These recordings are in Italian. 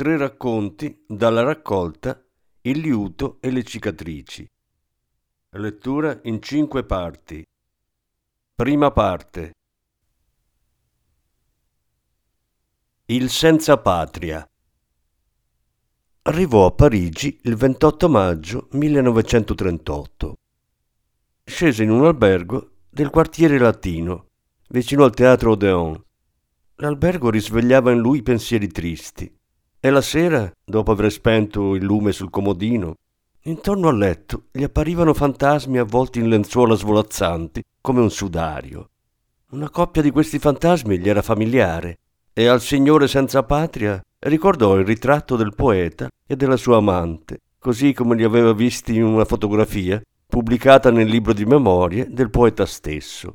Tre racconti dalla raccolta Il liuto e le cicatrici. Lettura in cinque parti. Prima parte. Il senza patria. Arrivò a Parigi il 28 maggio 1938. Scese in un albergo del quartiere latino, vicino al teatro Odeon. L'albergo risvegliava in lui pensieri tristi. E la sera, dopo aver spento il lume sul comodino, intorno al letto gli apparivano fantasmi avvolti in lenzuola svolazzanti come un sudario. Una coppia di questi fantasmi gli era familiare e al signore senza patria ricordò il ritratto del poeta e della sua amante, così come li aveva visti in una fotografia pubblicata nel libro di memorie del poeta stesso.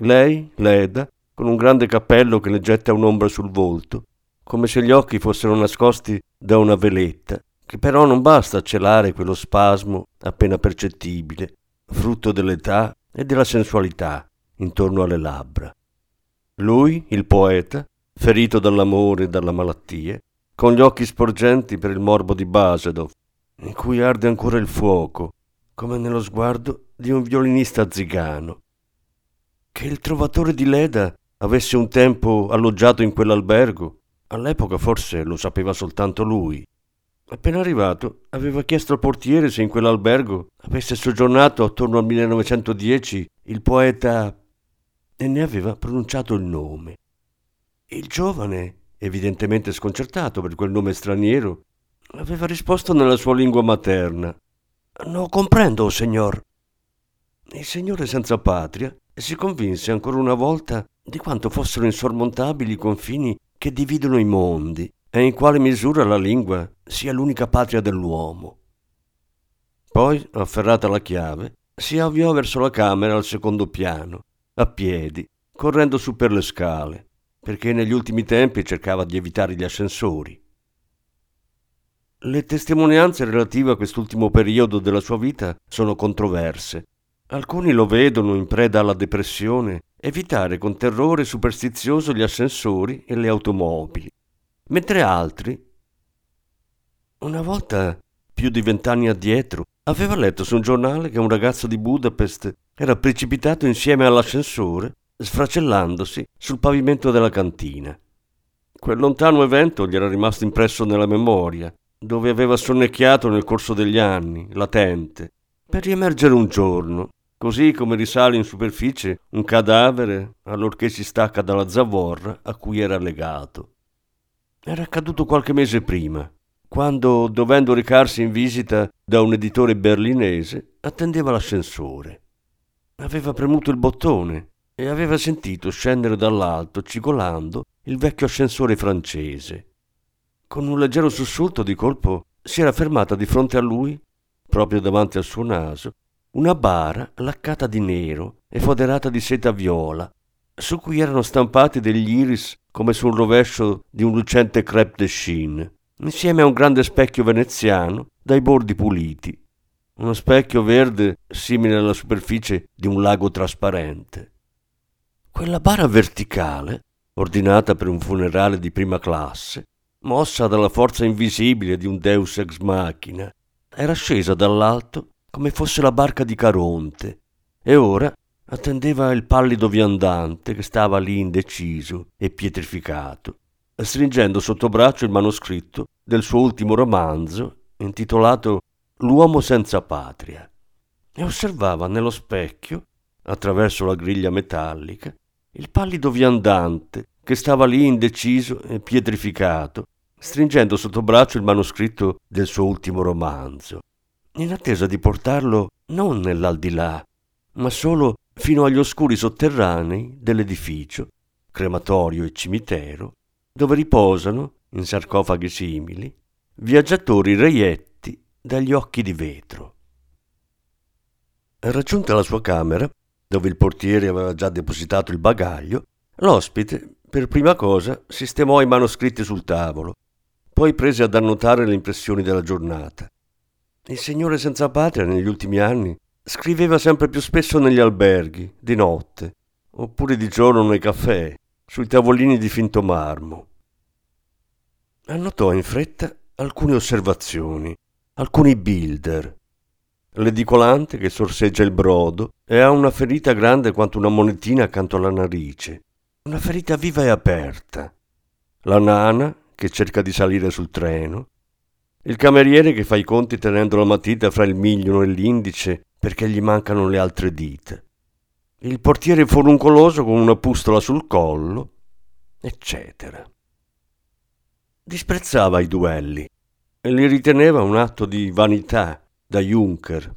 Lei, Leda, con un grande cappello che le getta un'ombra sul volto, come se gli occhi fossero nascosti da una veletta, che però non basta celare quello spasmo appena percettibile, frutto dell'età e della sensualità intorno alle labbra. Lui, il poeta, ferito dall'amore e dalla malattia, con gli occhi sporgenti per il morbo di Basedov, in cui arde ancora il fuoco, come nello sguardo di un violinista zigano. Che il trovatore di Leda avesse un tempo alloggiato in quell'albergo All'epoca forse lo sapeva soltanto lui. Appena arrivato, aveva chiesto al portiere se in quell'albergo avesse soggiornato attorno al 1910 il poeta e ne aveva pronunciato il nome. Il giovane, evidentemente sconcertato per quel nome straniero, aveva risposto nella sua lingua materna. Non comprendo, signor. Il signore senza patria si convinse ancora una volta di quanto fossero insormontabili i confini che dividono i mondi e in quale misura la lingua sia l'unica patria dell'uomo. Poi, afferrata la chiave, si avviò verso la camera al secondo piano, a piedi, correndo su per le scale, perché negli ultimi tempi cercava di evitare gli ascensori. Le testimonianze relative a quest'ultimo periodo della sua vita sono controverse. Alcuni lo vedono in preda alla depressione evitare con terrore superstizioso gli ascensori e le automobili, mentre altri, una volta più di vent'anni addietro, aveva letto su un giornale che un ragazzo di Budapest era precipitato insieme all'ascensore, sfracellandosi sul pavimento della cantina. Quel lontano evento gli era rimasto impresso nella memoria, dove aveva sonnecchiato nel corso degli anni, latente, per riemergere un giorno così come risale in superficie un cadavere allorché si stacca dalla zavorra a cui era legato. Era accaduto qualche mese prima, quando, dovendo recarsi in visita da un editore berlinese, attendeva l'ascensore. Aveva premuto il bottone e aveva sentito scendere dall'alto, cigolando, il vecchio ascensore francese. Con un leggero sussulto di colpo si era fermata di fronte a lui, proprio davanti al suo naso, una bara laccata di nero e foderata di seta viola, su cui erano stampati degli iris come sul rovescio di un lucente crepe de chine, insieme a un grande specchio veneziano dai bordi puliti, uno specchio verde simile alla superficie di un lago trasparente. Quella bara verticale, ordinata per un funerale di prima classe, mossa dalla forza invisibile di un deus ex machina, era scesa dall'alto come fosse la barca di Caronte, e ora attendeva il pallido viandante che stava lì indeciso e pietrificato, stringendo sotto braccio il manoscritto del suo ultimo romanzo intitolato L'uomo senza patria, e osservava nello specchio, attraverso la griglia metallica, il pallido viandante che stava lì indeciso e pietrificato, stringendo sotto braccio il manoscritto del suo ultimo romanzo in attesa di portarlo non nell'aldilà, ma solo fino agli oscuri sotterranei dell'edificio, crematorio e cimitero, dove riposano, in sarcofagi simili, viaggiatori reietti dagli occhi di vetro. Raggiunta la sua camera, dove il portiere aveva già depositato il bagaglio, l'ospite, per prima cosa, sistemò i manoscritti sul tavolo, poi prese ad annotare le impressioni della giornata. Il signore senza patria negli ultimi anni scriveva sempre più spesso negli alberghi, di notte, oppure di giorno nei caffè, sui tavolini di finto marmo. Annotò in fretta alcune osservazioni, alcuni builder, l'edicolante che sorseggia il brodo e ha una ferita grande quanto una monetina accanto alla narice. Una ferita viva e aperta. La nana che cerca di salire sul treno. Il cameriere che fa i conti tenendo la matita fra il miglio e l'indice perché gli mancano le altre dita. Il portiere foruncoloso con una pustola sul collo, eccetera. Disprezzava i duelli e li riteneva un atto di vanità da Juncker,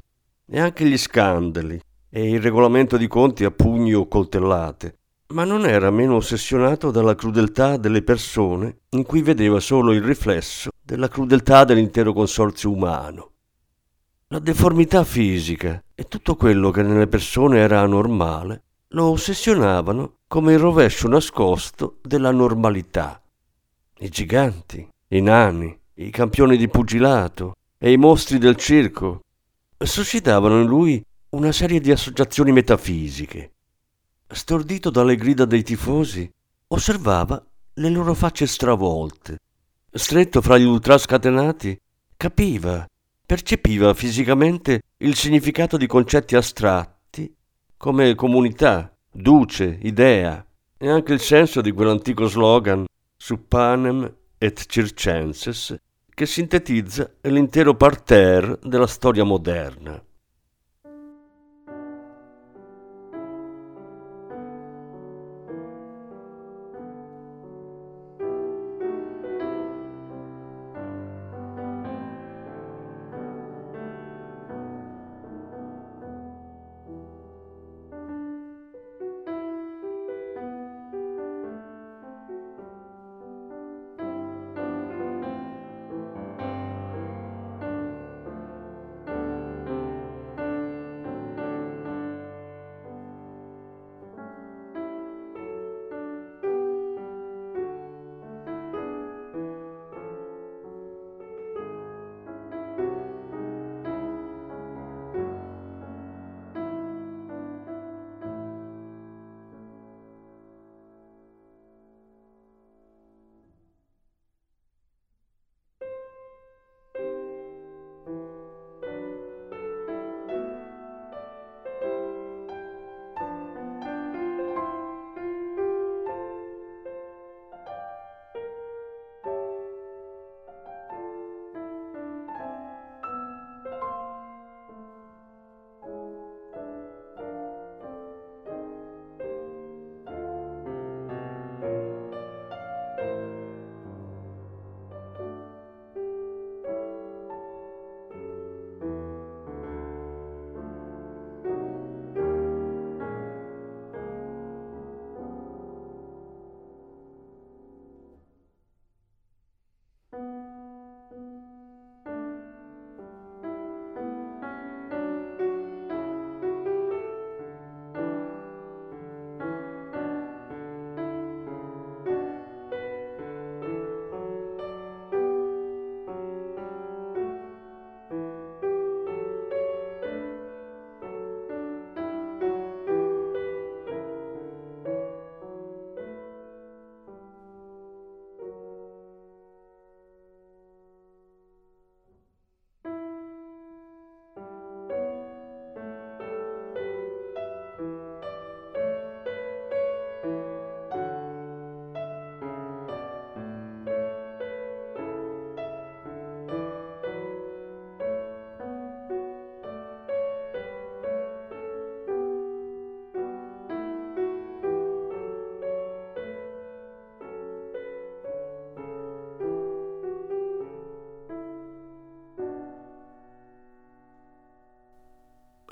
e anche gli scandali e il regolamento di conti a pugni o coltellate, ma non era meno ossessionato dalla crudeltà delle persone in cui vedeva solo il riflesso della crudeltà dell'intero consorzio umano. La deformità fisica e tutto quello che nelle persone era anormale lo ossessionavano come il rovescio nascosto della normalità. I giganti, i nani, i campioni di pugilato, e i mostri del circo suscitavano in lui una serie di associazioni metafisiche. Stordito dalle grida dei tifosi, osservava le loro facce stravolte. Stretto fra gli ultrascatenati, capiva, percepiva fisicamente il significato di concetti astratti come comunità, duce, idea e anche il senso di quell'antico slogan su panem et circenses che sintetizza l'intero parterre della storia moderna.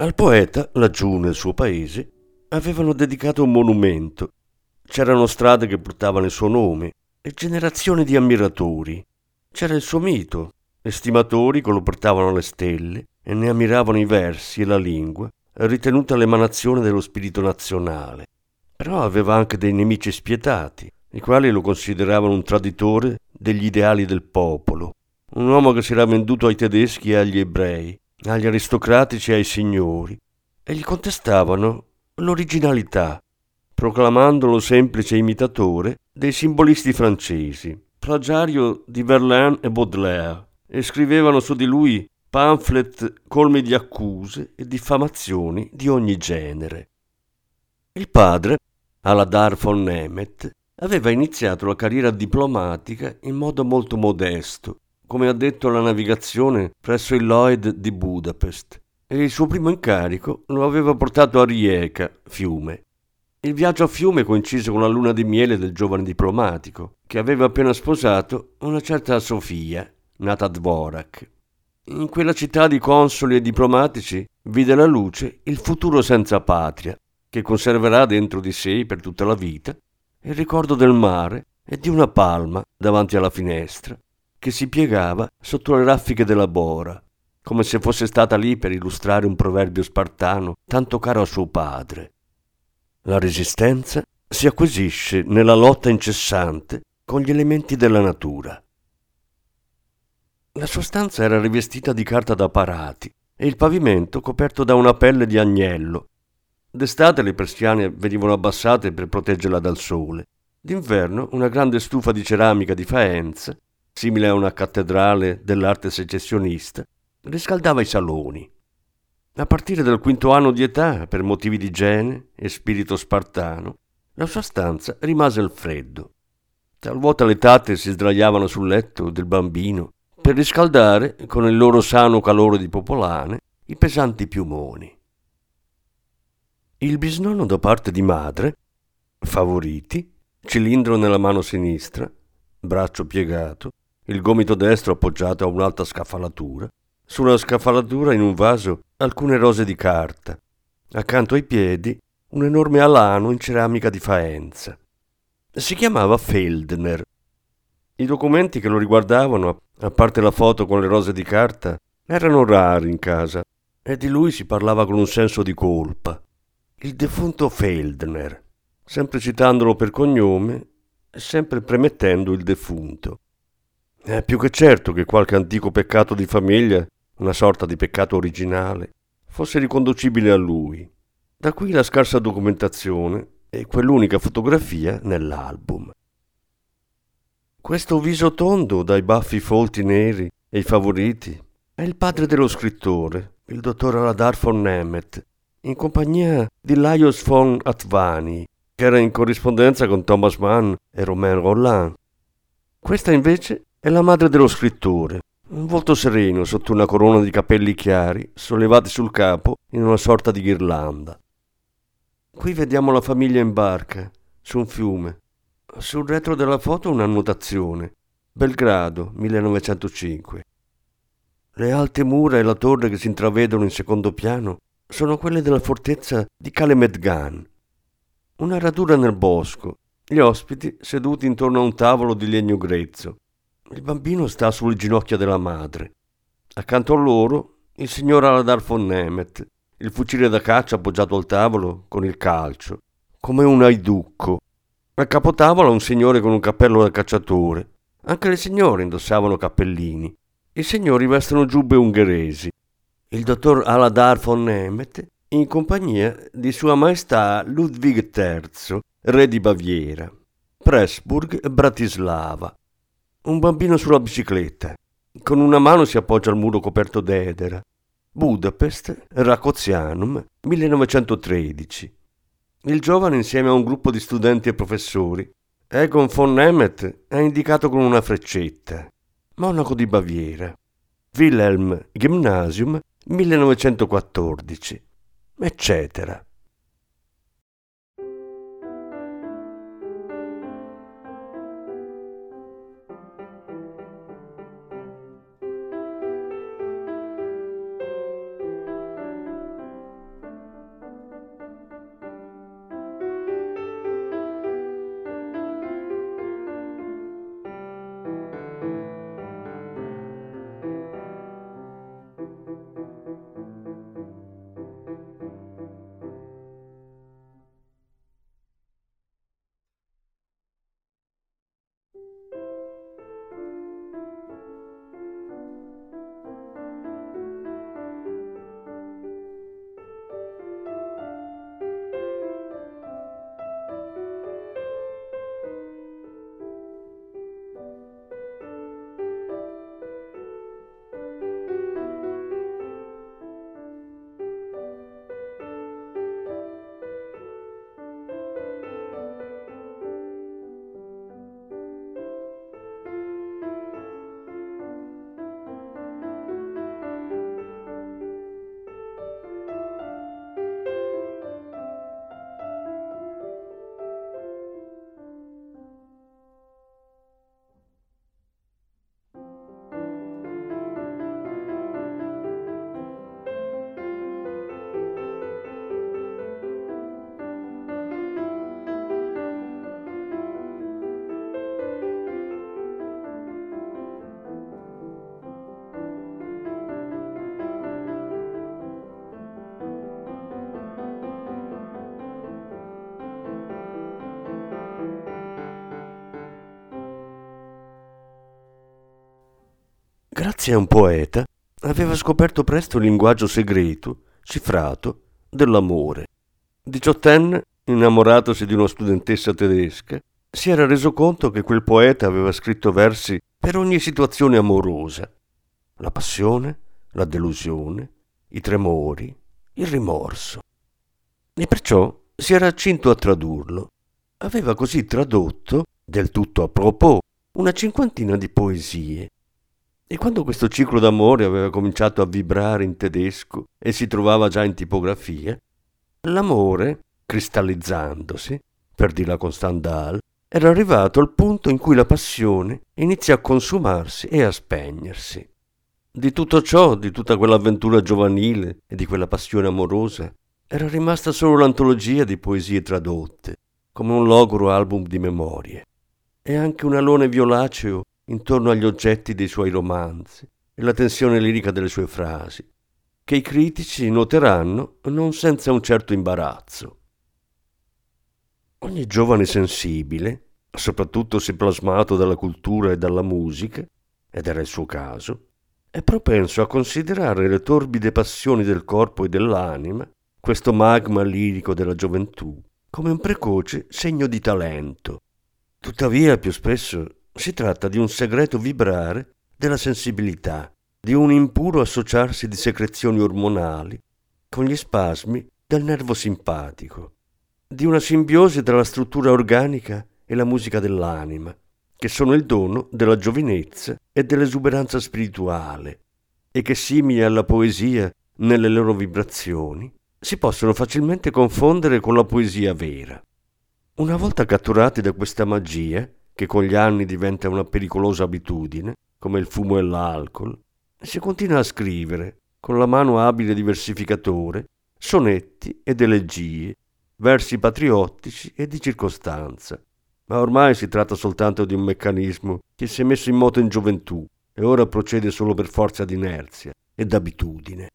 Al poeta, laggiù nel suo paese, avevano dedicato un monumento. C'erano strade che portavano il suo nome e generazioni di ammiratori. C'era il suo mito, Estimatori che lo portavano alle stelle e ne ammiravano i versi e la lingua, ritenuta l'emanazione dello spirito nazionale. Però aveva anche dei nemici spietati, i quali lo consideravano un traditore degli ideali del popolo, un uomo che si era venduto ai tedeschi e agli ebrei, agli aristocratici e ai signori, e gli contestavano l'originalità, proclamandolo semplice imitatore dei simbolisti francesi, plagiario di Verlaine e Baudelaire, e scrivevano su di lui pamphlet colmi di accuse e diffamazioni di ogni genere. Il padre, Aladar von Nemeth, aveva iniziato la carriera diplomatica in modo molto modesto, come ha detto alla navigazione presso il Lloyd di Budapest, e il suo primo incarico lo aveva portato a Rijeka, fiume, il viaggio a fiume coincise con la luna di miele del giovane diplomatico, che aveva appena sposato una certa Sofia, nata a Dvorak. In quella città di consoli e diplomatici vide la luce il futuro senza patria, che conserverà dentro di sé per tutta la vita il ricordo del mare e di una palma davanti alla finestra, che si piegava sotto le raffiche della bora, come se fosse stata lì per illustrare un proverbio spartano tanto caro a suo padre. La resistenza si acquisisce nella lotta incessante con gli elementi della natura. La sua stanza era rivestita di carta da parati e il pavimento coperto da una pelle di agnello. D'estate le persiane venivano abbassate per proteggerla dal sole. D'inverno una grande stufa di ceramica di Faenza, simile a una cattedrale dell'arte secessionista, riscaldava i saloni. A partire dal quinto anno di età, per motivi di igiene e spirito spartano, la sua stanza rimase al freddo. Talvolta le tate si sdraiavano sul letto del bambino per riscaldare, con il loro sano calore di popolane, i pesanti piumoni. Il bisnonno da parte di madre, favoriti, cilindro nella mano sinistra, braccio piegato, il gomito destro appoggiato a un'alta scaffalatura, sulla scaffalatura in un vaso alcune rose di carta. Accanto ai piedi un enorme alano in ceramica di Faenza. Si chiamava Feldner. I documenti che lo riguardavano, a parte la foto con le rose di carta, erano rari in casa e di lui si parlava con un senso di colpa. Il defunto Feldner, sempre citandolo per cognome e sempre premettendo il defunto. È più che certo che qualche antico peccato di famiglia una sorta di peccato originale, fosse riconducibile a lui. Da qui la scarsa documentazione e quell'unica fotografia nell'album. Questo viso tondo dai baffi folti neri e i favoriti è il padre dello scrittore, il dottor Aladar von Nemeth, in compagnia di Laios von Atvani, che era in corrispondenza con Thomas Mann e Romain Roland. Questa invece è la madre dello scrittore, un volto sereno sotto una corona di capelli chiari sollevati sul capo in una sorta di ghirlanda. Qui vediamo la famiglia in barca, su un fiume. Sul retro della foto un'annotazione. Belgrado, 1905. Le alte mura e la torre che si intravedono in secondo piano sono quelle della fortezza di Kalemedgan. Una radura nel bosco, gli ospiti seduti intorno a un tavolo di legno grezzo. Il bambino sta sulle ginocchia della madre. Accanto a loro il signor Aladar von Nemeth, il fucile da caccia appoggiato al tavolo con il calcio, come un aiducco. A capotavola un signore con un cappello da cacciatore. Anche le signore indossavano cappellini. I signori vestono giubbe ungheresi. Il dottor Aladar von Nemeth in compagnia di Sua Maestà Ludwig III, re di Baviera, Pressburg e Bratislava, un bambino sulla bicicletta. Con una mano si appoggia al muro coperto d'edera. Budapest, Racozianum, 1913. Il giovane insieme a un gruppo di studenti e professori. Egon von Nemeth è indicato con una freccetta. Monaco di Baviera. Wilhelm Gymnasium, 1914. Eccetera. Grazie a un poeta, aveva scoperto presto il linguaggio segreto, cifrato, dell'amore. Diciottenne, innamoratosi di una studentessa tedesca, si era reso conto che quel poeta aveva scritto versi per ogni situazione amorosa. La passione, la delusione, i tremori, il rimorso. E perciò si era accinto a tradurlo. Aveva così tradotto, del tutto a propos, una cinquantina di poesie. E quando questo ciclo d'amore aveva cominciato a vibrare in tedesco e si trovava già in tipografia, l'amore, cristallizzandosi, per dirla con Stendhal, era arrivato al punto in cui la passione inizia a consumarsi e a spegnersi. Di tutto ciò, di tutta quell'avventura giovanile e di quella passione amorosa, era rimasta solo l'antologia di poesie tradotte, come un logoro album di memorie, e anche un alone violaceo intorno agli oggetti dei suoi romanzi e la tensione lirica delle sue frasi, che i critici noteranno non senza un certo imbarazzo. Ogni giovane sensibile, soprattutto se plasmato dalla cultura e dalla musica, ed era il suo caso, è propenso a considerare le torbide passioni del corpo e dell'anima questo magma lirico della gioventù come un precoce segno di talento. Tuttavia, più spesso si tratta di un segreto vibrare della sensibilità, di un impuro associarsi di secrezioni ormonali con gli spasmi del nervo simpatico, di una simbiosi tra la struttura organica e la musica dell'anima, che sono il dono della giovinezza e dell'esuberanza spirituale, e che simili alla poesia nelle loro vibrazioni, si possono facilmente confondere con la poesia vera. Una volta catturati da questa magia, che con gli anni diventa una pericolosa abitudine, come il fumo e l'alcol, si continua a scrivere, con la mano abile di versificatore, sonetti ed elegie, versi patriottici e di circostanza. Ma ormai si tratta soltanto di un meccanismo che si è messo in moto in gioventù e ora procede solo per forza di inerzia e d'abitudine.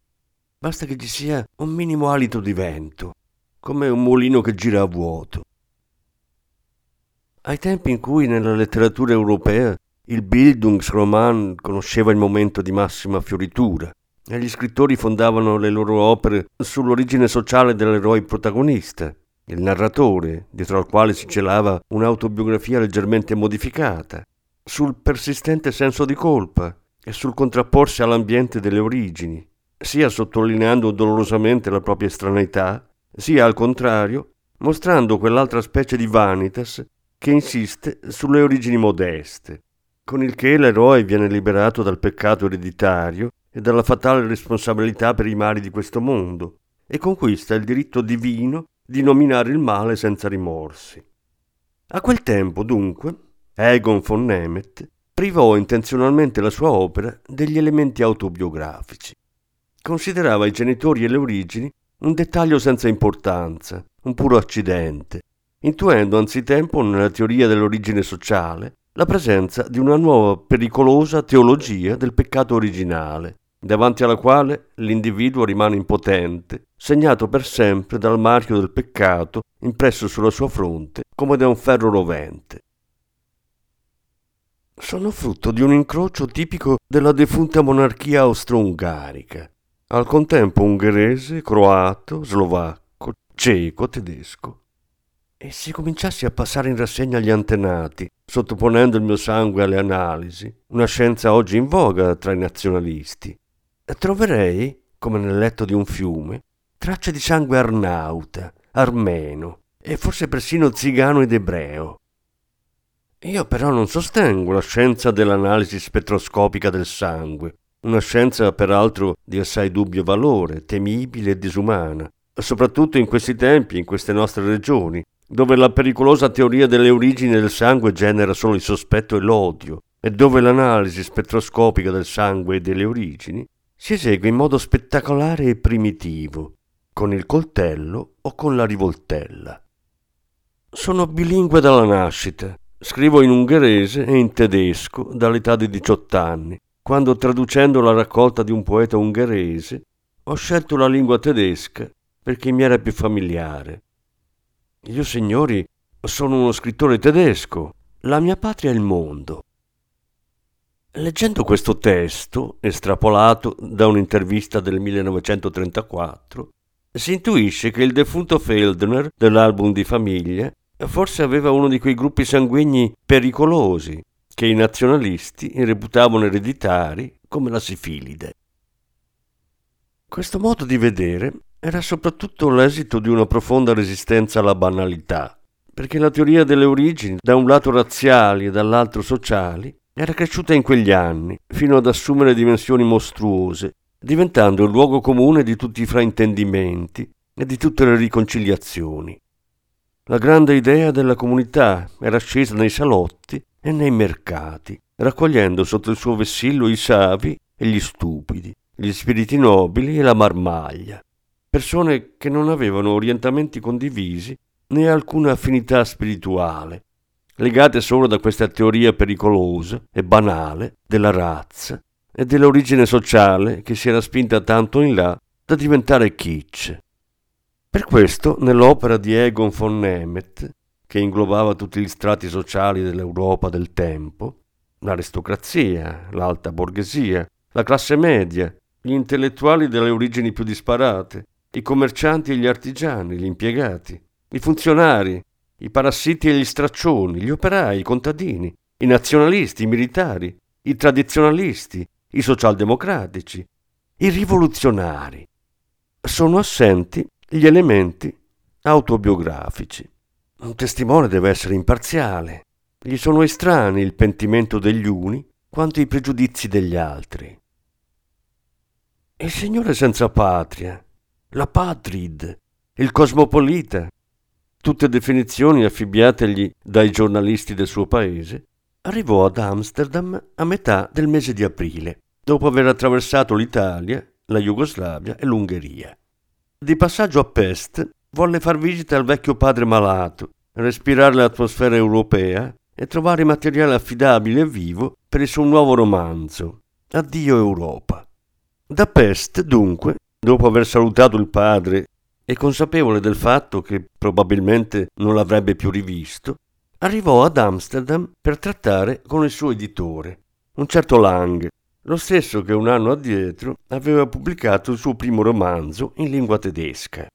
Basta che ci sia un minimo alito di vento, come un mulino che gira a vuoto. Ai tempi in cui nella letteratura europea il Bildungsroman conosceva il momento di massima fioritura e gli scrittori fondavano le loro opere sull'origine sociale dell'eroe protagonista, il narratore, dietro al quale si celava un'autobiografia leggermente modificata, sul persistente senso di colpa e sul contrapporsi all'ambiente delle origini, sia sottolineando dolorosamente la propria estraneità, sia al contrario mostrando quell'altra specie di vanitas che insiste sulle origini modeste, con il che l'eroe viene liberato dal peccato ereditario e dalla fatale responsabilità per i mali di questo mondo e conquista il diritto divino di nominare il male senza rimorsi. A quel tempo, dunque, Egon von Nemet privò intenzionalmente la sua opera degli elementi autobiografici considerava i genitori e le origini un dettaglio senza importanza, un puro accidente, intuendo anzitempo nella teoria dell'origine sociale la presenza di una nuova pericolosa teologia del peccato originale, davanti alla quale l'individuo rimane impotente, segnato per sempre dal marchio del peccato impresso sulla sua fronte come da un ferro rovente. Sono frutto di un incrocio tipico della defunta monarchia austro-ungarica, al contempo ungherese, croato, slovacco, ceco, tedesco. E se cominciassi a passare in rassegna gli antenati, sottoponendo il mio sangue alle analisi, una scienza oggi in voga tra i nazionalisti, troverei, come nel letto di un fiume, tracce di sangue arnauta, armeno e forse persino zigano ed ebreo. Io però non sostengo la scienza dell'analisi spettroscopica del sangue, una scienza peraltro di assai dubbio valore, temibile e disumana, soprattutto in questi tempi, in queste nostre regioni, dove la pericolosa teoria delle origini del sangue genera solo il sospetto e l'odio, e dove l'analisi spettroscopica del sangue e delle origini si esegue in modo spettacolare e primitivo, con il coltello o con la rivoltella. Sono bilingue dalla nascita, scrivo in ungherese e in tedesco dall'età di 18 anni quando traducendo la raccolta di un poeta ungherese ho scelto la lingua tedesca perché mi era più familiare. Io, signori, sono uno scrittore tedesco, la mia patria è il mondo. Leggendo questo testo, estrapolato da un'intervista del 1934, si intuisce che il defunto Feldner dell'album di famiglia forse aveva uno di quei gruppi sanguigni pericolosi che i nazionalisti reputavano ereditari come la sifilide. Questo modo di vedere era soprattutto l'esito di una profonda resistenza alla banalità, perché la teoria delle origini, da un lato razziali e dall'altro sociali, era cresciuta in quegli anni, fino ad assumere dimensioni mostruose, diventando il luogo comune di tutti i fraintendimenti e di tutte le riconciliazioni. La grande idea della comunità era scesa nei salotti e nei mercati, raccogliendo sotto il suo vessillo i savi e gli stupidi, gli spiriti nobili e la marmaglia, persone che non avevano orientamenti condivisi né alcuna affinità spirituale, legate solo da questa teoria pericolosa e banale della razza e dell'origine sociale che si era spinta tanto in là da diventare kitsch. Per questo, nell'opera di Egon von Nemeth, che inglobava tutti gli strati sociali dell'Europa del tempo, l'aristocrazia, l'alta borghesia, la classe media, gli intellettuali delle origini più disparate, i commercianti e gli artigiani, gli impiegati, i funzionari, i parassiti e gli straccioni, gli operai, i contadini, i nazionalisti, i militari, i tradizionalisti, i socialdemocratici, i rivoluzionari. Sono assenti gli elementi autobiografici. Un testimone deve essere imparziale. Gli sono estranei il pentimento degli uni quanto i pregiudizi degli altri. Il Signore senza patria, la patrid, il cosmopolita, tutte definizioni affibbiategli dai giornalisti del suo paese, arrivò ad Amsterdam a metà del mese di aprile, dopo aver attraversato l'Italia, la Jugoslavia e l'Ungheria. Di passaggio a Pest volle far visita al vecchio padre malato, respirare l'atmosfera europea e trovare materiale affidabile e vivo per il suo nuovo romanzo, Addio Europa. Da Pest, dunque, dopo aver salutato il padre e consapevole del fatto che probabilmente non l'avrebbe più rivisto, arrivò ad Amsterdam per trattare con il suo editore, un certo Lang, lo stesso che un anno addietro aveva pubblicato il suo primo romanzo in lingua tedesca.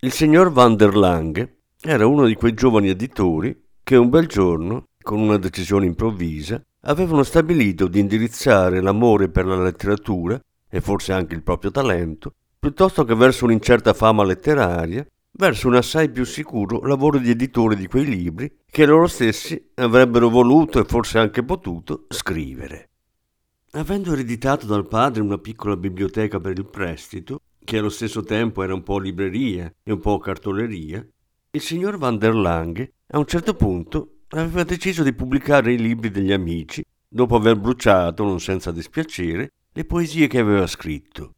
Il signor van der Lange era uno di quei giovani editori che un bel giorno, con una decisione improvvisa, avevano stabilito di indirizzare l'amore per la letteratura e forse anche il proprio talento piuttosto che verso un'incerta fama letteraria, verso un assai più sicuro lavoro di editore di quei libri che loro stessi avrebbero voluto e forse anche potuto scrivere. Avendo ereditato dal padre una piccola biblioteca per il prestito, che allo stesso tempo era un po' libreria e un po' cartoleria, il signor van der Lange a un certo punto aveva deciso di pubblicare i libri degli amici, dopo aver bruciato, non senza dispiacere, le poesie che aveva scritto.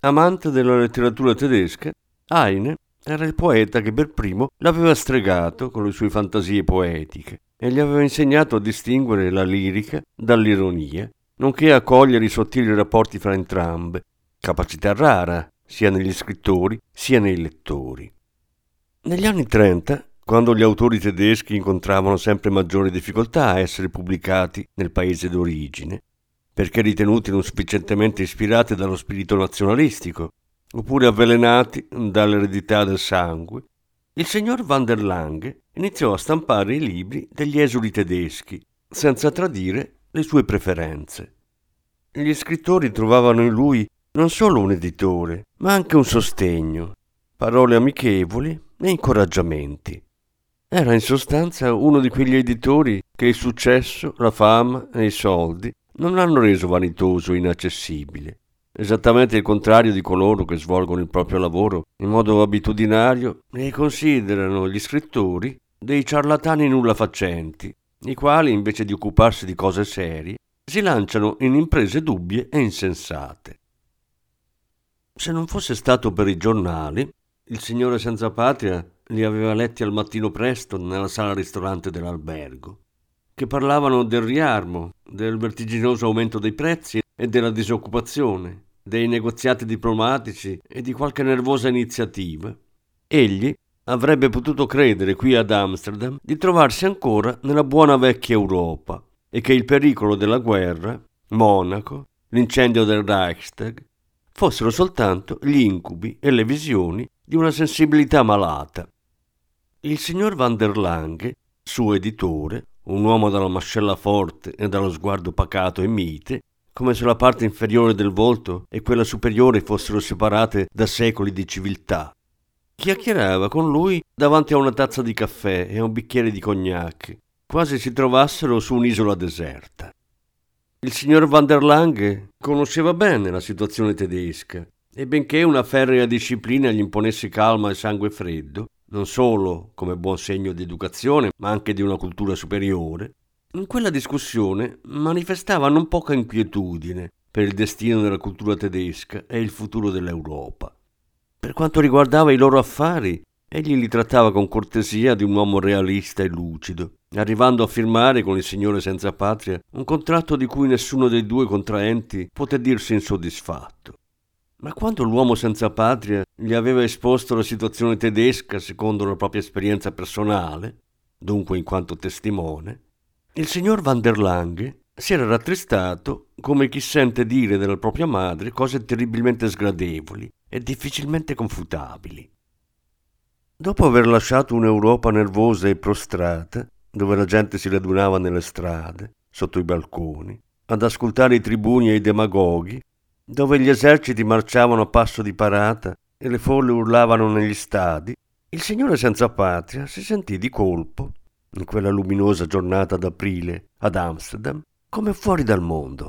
Amante della letteratura tedesca, Heine era il poeta che per primo l'aveva stregato con le sue fantasie poetiche e gli aveva insegnato a distinguere la lirica dall'ironia, nonché a cogliere i sottili rapporti fra entrambe, capacità rara sia negli scrittori sia nei lettori. Negli anni Trenta, quando gli autori tedeschi incontravano sempre maggiori difficoltà a essere pubblicati nel paese d'origine, perché ritenuti non sufficientemente ispirati dallo spirito nazionalistico, oppure avvelenati dall'eredità del sangue, il signor van der Lange iniziò a stampare i libri degli esuli tedeschi, senza tradire le sue preferenze. Gli scrittori trovavano in lui non solo un editore, ma anche un sostegno, parole amichevoli e incoraggiamenti. Era in sostanza uno di quegli editori che il successo, la fama e i soldi non l'hanno reso vanitoso e inaccessibile. Esattamente il contrario di coloro che svolgono il proprio lavoro in modo abitudinario e considerano gli scrittori dei ciarlatani nulla facenti, i quali, invece di occuparsi di cose serie, si lanciano in imprese dubbie e insensate. Se non fosse stato per i giornali, il signore senza patria li aveva letti al mattino presto nella sala ristorante dell'albergo che parlavano del riarmo, del vertiginoso aumento dei prezzi e della disoccupazione, dei negoziati diplomatici e di qualche nervosa iniziativa. Egli avrebbe potuto credere qui ad Amsterdam di trovarsi ancora nella buona vecchia Europa, e che il pericolo della guerra, Monaco, l'incendio del Reichstag, fossero soltanto gli incubi e le visioni di una sensibilità malata. Il signor Van der Lange, suo editore, un uomo dalla mascella forte e dallo sguardo pacato e mite, come se la parte inferiore del volto e quella superiore fossero separate da secoli di civiltà. Chiacchierava con lui davanti a una tazza di caffè e a un bicchiere di cognac, quasi si trovassero su un'isola deserta. Il signor van der Lange conosceva bene la situazione tedesca e benché una ferrea disciplina gli imponesse calma e sangue freddo, non solo come buon segno di educazione, ma anche di una cultura superiore, in quella discussione manifestava non poca inquietudine per il destino della cultura tedesca e il futuro dell'Europa. Per quanto riguardava i loro affari, egli li trattava con cortesia di un uomo realista e lucido, arrivando a firmare con il signore senza patria un contratto di cui nessuno dei due contraenti poté dirsi insoddisfatto. Ma quando l'uomo senza patria gli aveva esposto la situazione tedesca secondo la propria esperienza personale, dunque in quanto testimone, il signor van der Lange si era rattristato come chi sente dire della propria madre cose terribilmente sgradevoli e difficilmente confutabili. Dopo aver lasciato un'Europa nervosa e prostrata, dove la gente si radunava nelle strade, sotto i balconi, ad ascoltare i tribuni e i demagoghi, dove gli eserciti marciavano a passo di parata e le folle urlavano negli stadi, il signore senza patria si sentì di colpo in quella luminosa giornata d'aprile ad Amsterdam, come fuori dal mondo.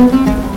Thank you.